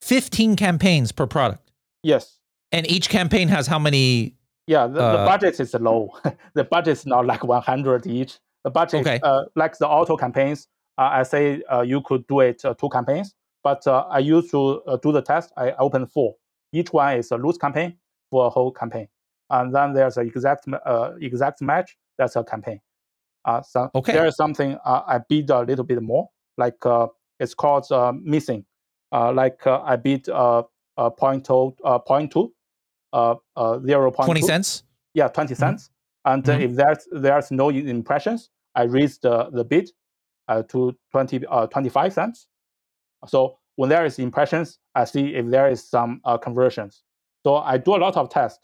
Fifteen campaigns per product. Yes. And each campaign has how many? Yeah, the, uh, the budget is low. the budget is not like one hundred each. The budget, okay. uh, like the auto campaigns, I say uh, you could do it uh, two campaigns, but uh, I used to uh, do the test. I open four. Each one is a loose campaign for a whole campaign, and then there's an exact exact match. That's a campaign. Uh, so Okay. there is something uh, I bid a little bit more. Like uh, it's called uh, missing. Uh, like uh, I bid uh, uh, point uh, point two, uh, uh, zero point 20 two. cents? Yeah, 20 cents. And uh, Mhm. if there's there's no impressions, I raise the, the bid uh, to 20, uh, 25 cents. So when there is impressions, I see if there is some uh, conversions. So I do a lot of tests.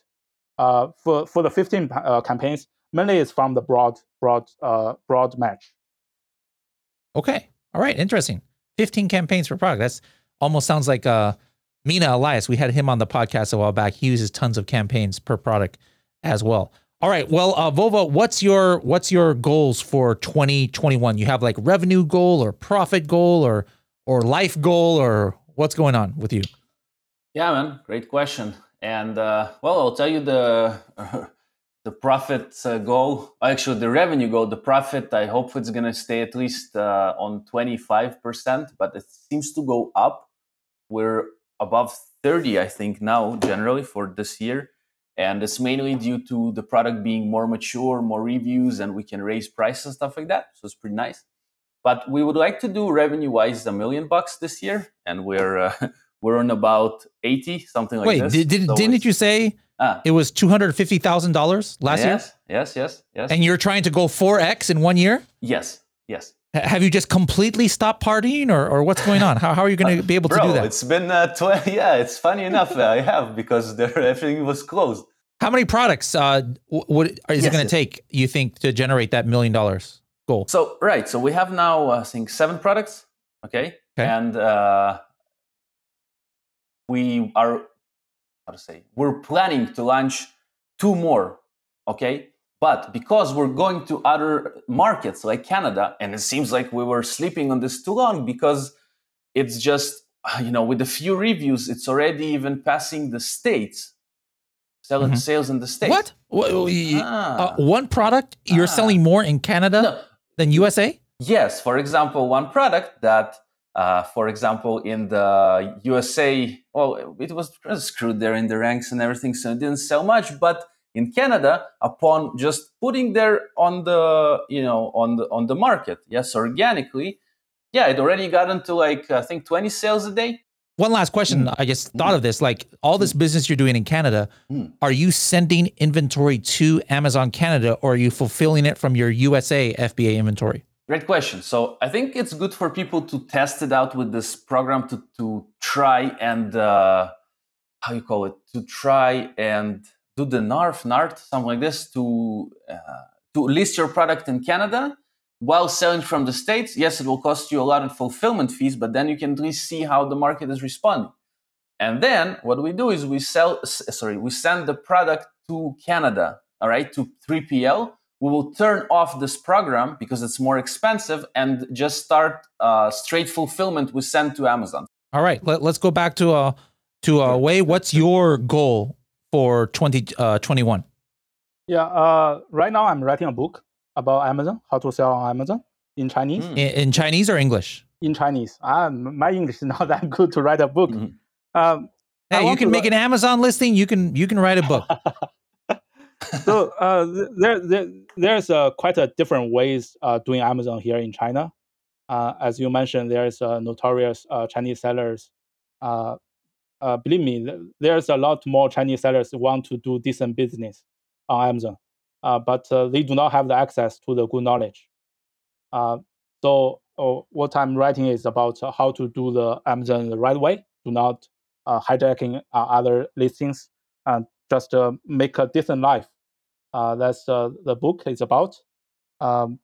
Uh, for for the 15 uh, campaigns, mainly it's from the broad broad uh, broad match. Okay. All right. Interesting. 15 campaigns per product. That's almost sounds like uh, Mina Elias. We had him on the podcast a while back. He uses tons of campaigns per product as well. All right. Well, uh, Vova, what's your what's your goals for 2021? You have like revenue goal or profit goal or or life goal or what's going on with you? Yeah, man, great question. And uh, well, I'll tell you the uh, the profit uh, goal. Actually, the revenue goal. The profit. I hope it's gonna stay at least uh, on twenty five percent, but it seems to go up. We're above thirty, I think, now generally for this year, and it's mainly due to the product being more mature, more reviews, and we can raise prices and stuff like that. So it's pretty nice. But we would like to do revenue wise a million bucks this year, and we're uh, we're on about 80 something like Wait, this did, did, So didn't you say ah, it was $250,000 last year? yes yes yes yes And you're trying to go 4x in one year? yes yes Have you just completely stopped partying or, or what's going on? How, how are you going to be able to bro do that? it's been uh, 20 yeah it's funny enough i have because there, everything was closed How many products uh, w- would, is it going to yes. take, you think, to generate that million dollars goal? so right so we have now i think seven products okay, Okay. and uh, we are how to say we're planning to launch two more okay but because we're going to other markets like canada and it seems like we were sleeping on this too long because it's just you know with a few reviews it's already even passing the states selling Mhm. sales in the states What? Wha- y- Ah. uh, one product, you're Ah. selling more in Canada No, than USA? Yes, for example, one product that, uh, for example, in the USA, well, it was screwed there in the ranks and everything, so it didn't sell much. But in Canada, upon just putting there on the, you know, on the on the market, yes, organically, yeah, it already got into like I think twenty sales a day. One last question. I just thought of this. Like all this business you're doing in Canada, Mm. are you sending inventory to Amazon Canada or are you fulfilling it from your USA FBA inventory? Great question. So I think it's good for people to test it out with this program to to try and uh, how you call it to try and do the NARF, NART, something like this to uh, to list your product in Canada while selling from the states. Yes, it will cost you a lot of fulfillment fees, but then you can at least see how the market is responding. And then what we do is we sell, sorry, we send the product to Canada, all right, to 3PL. We will turn off this program because it's more expensive and just start uh, straight fulfillment we send to Amazon. All right, let, let's go back to uh to uh Wei. What's your goal for 2021? Yeah, uh, right now I'm writing a book about Amazon, how to sell on Amazon in Chinese. Mm. in, in Chinese or English? In Chinese, ah, m- my English is not that good to write a book. Mhm. Um, Hey, you can to make an Amazon listing. You can you can write a book. so uh, there, there there's uh, quite a different ways uh, doing Amazon here in China. Uh, as you mentioned, there's uh, notorious uh, Chinese sellers. Uh, believe me, there's a lot more Chinese sellers who want to do decent business on Amazon, uh, but uh, they do not have the access to the good knowledge. Uh, so uh, what I'm writing is about how to do the Amazon the right way. Do not uh, hijacking other listings and just make a decent life. That's the book is about. Um,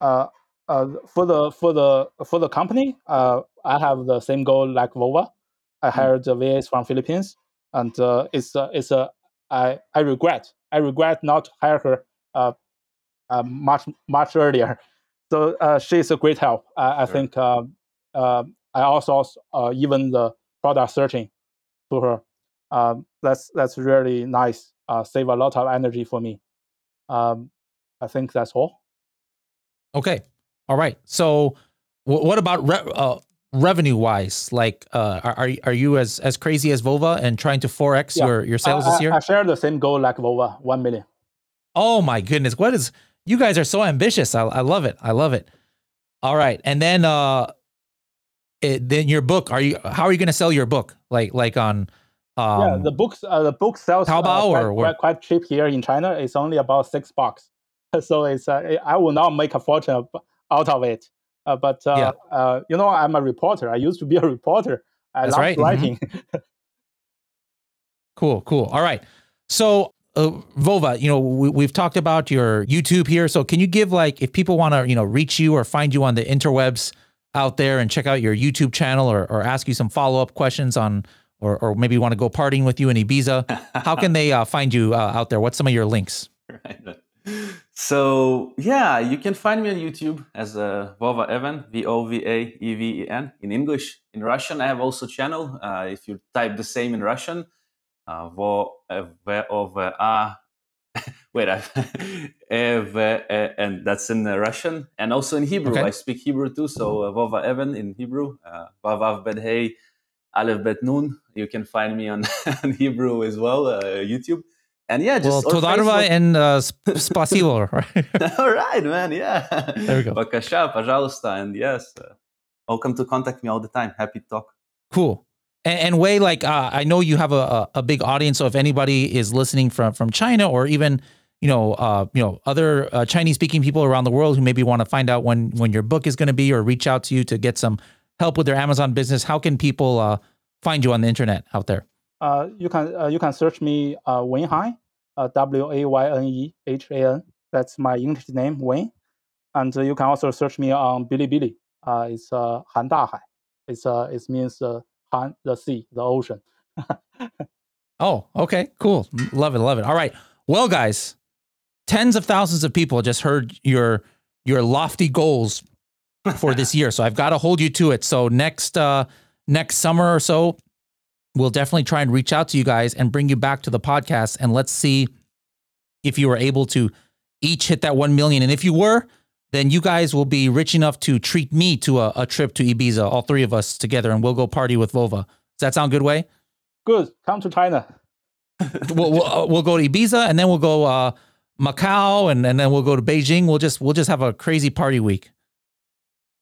for the for the for the company, I have the same goal like Vova. I hired the VAs from Philippines, and uh, it's uh, it's a I I regret I regret not hire her uh, uh, much much earlier. So uh, she's a great help. I, I Sure. think uh, uh, I also uh, even the product searching to her. Um, that's that's really nice. Uh, save a lot of energy for me. Um, I think that's all. Okay. All right. So, wh- what about re- uh, revenue wise? Like, uh, are are you as as crazy as Vova and trying to forex Yeah. your your sales I, this year? I share the same goal like Vova, one million. oh my goodness! What is you guys are so ambitious. I, I love it. I love it. All right, and then uh, it, then your book. Are you? How are you going to sell your book? Like like on. Um, yeah, the books uh, the book sells uh, Taobao quite, or- or- quite, quite cheap here in China. It's only about six bucks, so it's uh, I will not make a fortune out of it. Uh, but uh, Yeah. uh, you know, I'm a reporter. I used to be a reporter. I That's love right, mhm. writing. Cool, cool. All right. So, uh, Vova, you know, we, we've talked about your YouTube here. So, can you give like if people want to, you know, reach you or find you on the interwebs out there and check out your YouTube channel or, or ask you some follow up questions on, or, or maybe want to go partying with you in Ibiza, how can they uh, find you uh, out there? What's some of your links? right. So yeah, you can find me on YouTube as uh, Vova Even, V O V A E V E N in English. In Russian, I have also channel. Uh, if you type the same in Russian, uh, Vo uh, V O V A. Wait, uh, and that's in uh, Russian and also in Hebrew. Okay. I speak Hebrew too, so uh, Vova Even in Hebrew, uh, Vavav Bet Hey, Aleph Bet Nun. You can find me on, on Hebrew as well, uh, YouTube and yeah, just well, Todarva and uh, Spasibo, right? all right, man. Yeah. There we go. Bakasha, пожалуйста, and yes, uh, welcome to contact me all the time. Happy to talk. Cool. And, and Wei like uh, I know you have a, a, a big audience, so if anybody is listening from from China or even you know uh, you know other uh, Chinese speaking people around the world who maybe want to find out when when your book is going to be or reach out to you to get some help with their Amazon business, how can people uh, find you on the internet out there? Uh, you can uh, you can search me uh, Wayne Han, uh, W A Y N E H A N. That's my English name, Wayne. And uh, you can also search me on Bilibili. Uh, it's uh, Han Dahai. It's uh, it means uh, Han, the sea, the ocean. Oh, okay, cool. Love it, love it. All right. Well, guys, tens of thousands of people just heard your your lofty goals for this year. So I've got to hold you to it. So next uh next summer or so, we'll definitely try and reach out to you guys and bring you back to the podcast and let's see if you were able to each hit that 1 million. And if you were, then you guys will be rich enough to treat me to a, a trip to Ibiza, all three of us together, and we'll go party with Vova. Does that sound good Wei? Good. Come to China. we'll we'll, uh, we'll go to Ibiza and then we'll go uh, Macau and, and then we'll go to Beijing. We'll just we'll just have a crazy party week.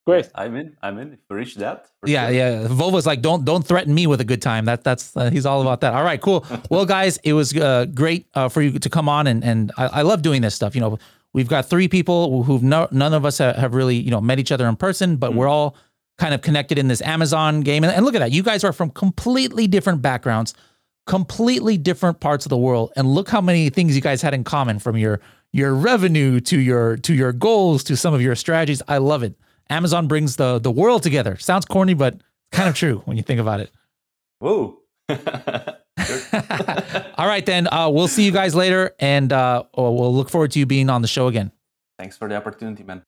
Great. I'm in. I'm in. If we reach that. Yeah, sure. yeah. Vova's like, don't don't threaten me with a good time. That that's uh, he's all about that. All right, cool. Well, guys, it was uh, great uh, for you to come on and and I, I love doing this stuff. You know, we've got three people who've no, none of us have, have really you know met each other in person, but we're all kind of connected in this Amazon game. And, and look at that, you guys are from completely different backgrounds, completely different parts of the world, and look how many things you guys had in common from your your revenue to your to your goals to some of your strategies. I love it. Amazon brings the the world together. Sounds corny, but kind of true when you think about it. Whoa. All right, then uh, we'll see you guys later, and uh, we'll look forward to you being on the show again. Thanks for the opportunity, man.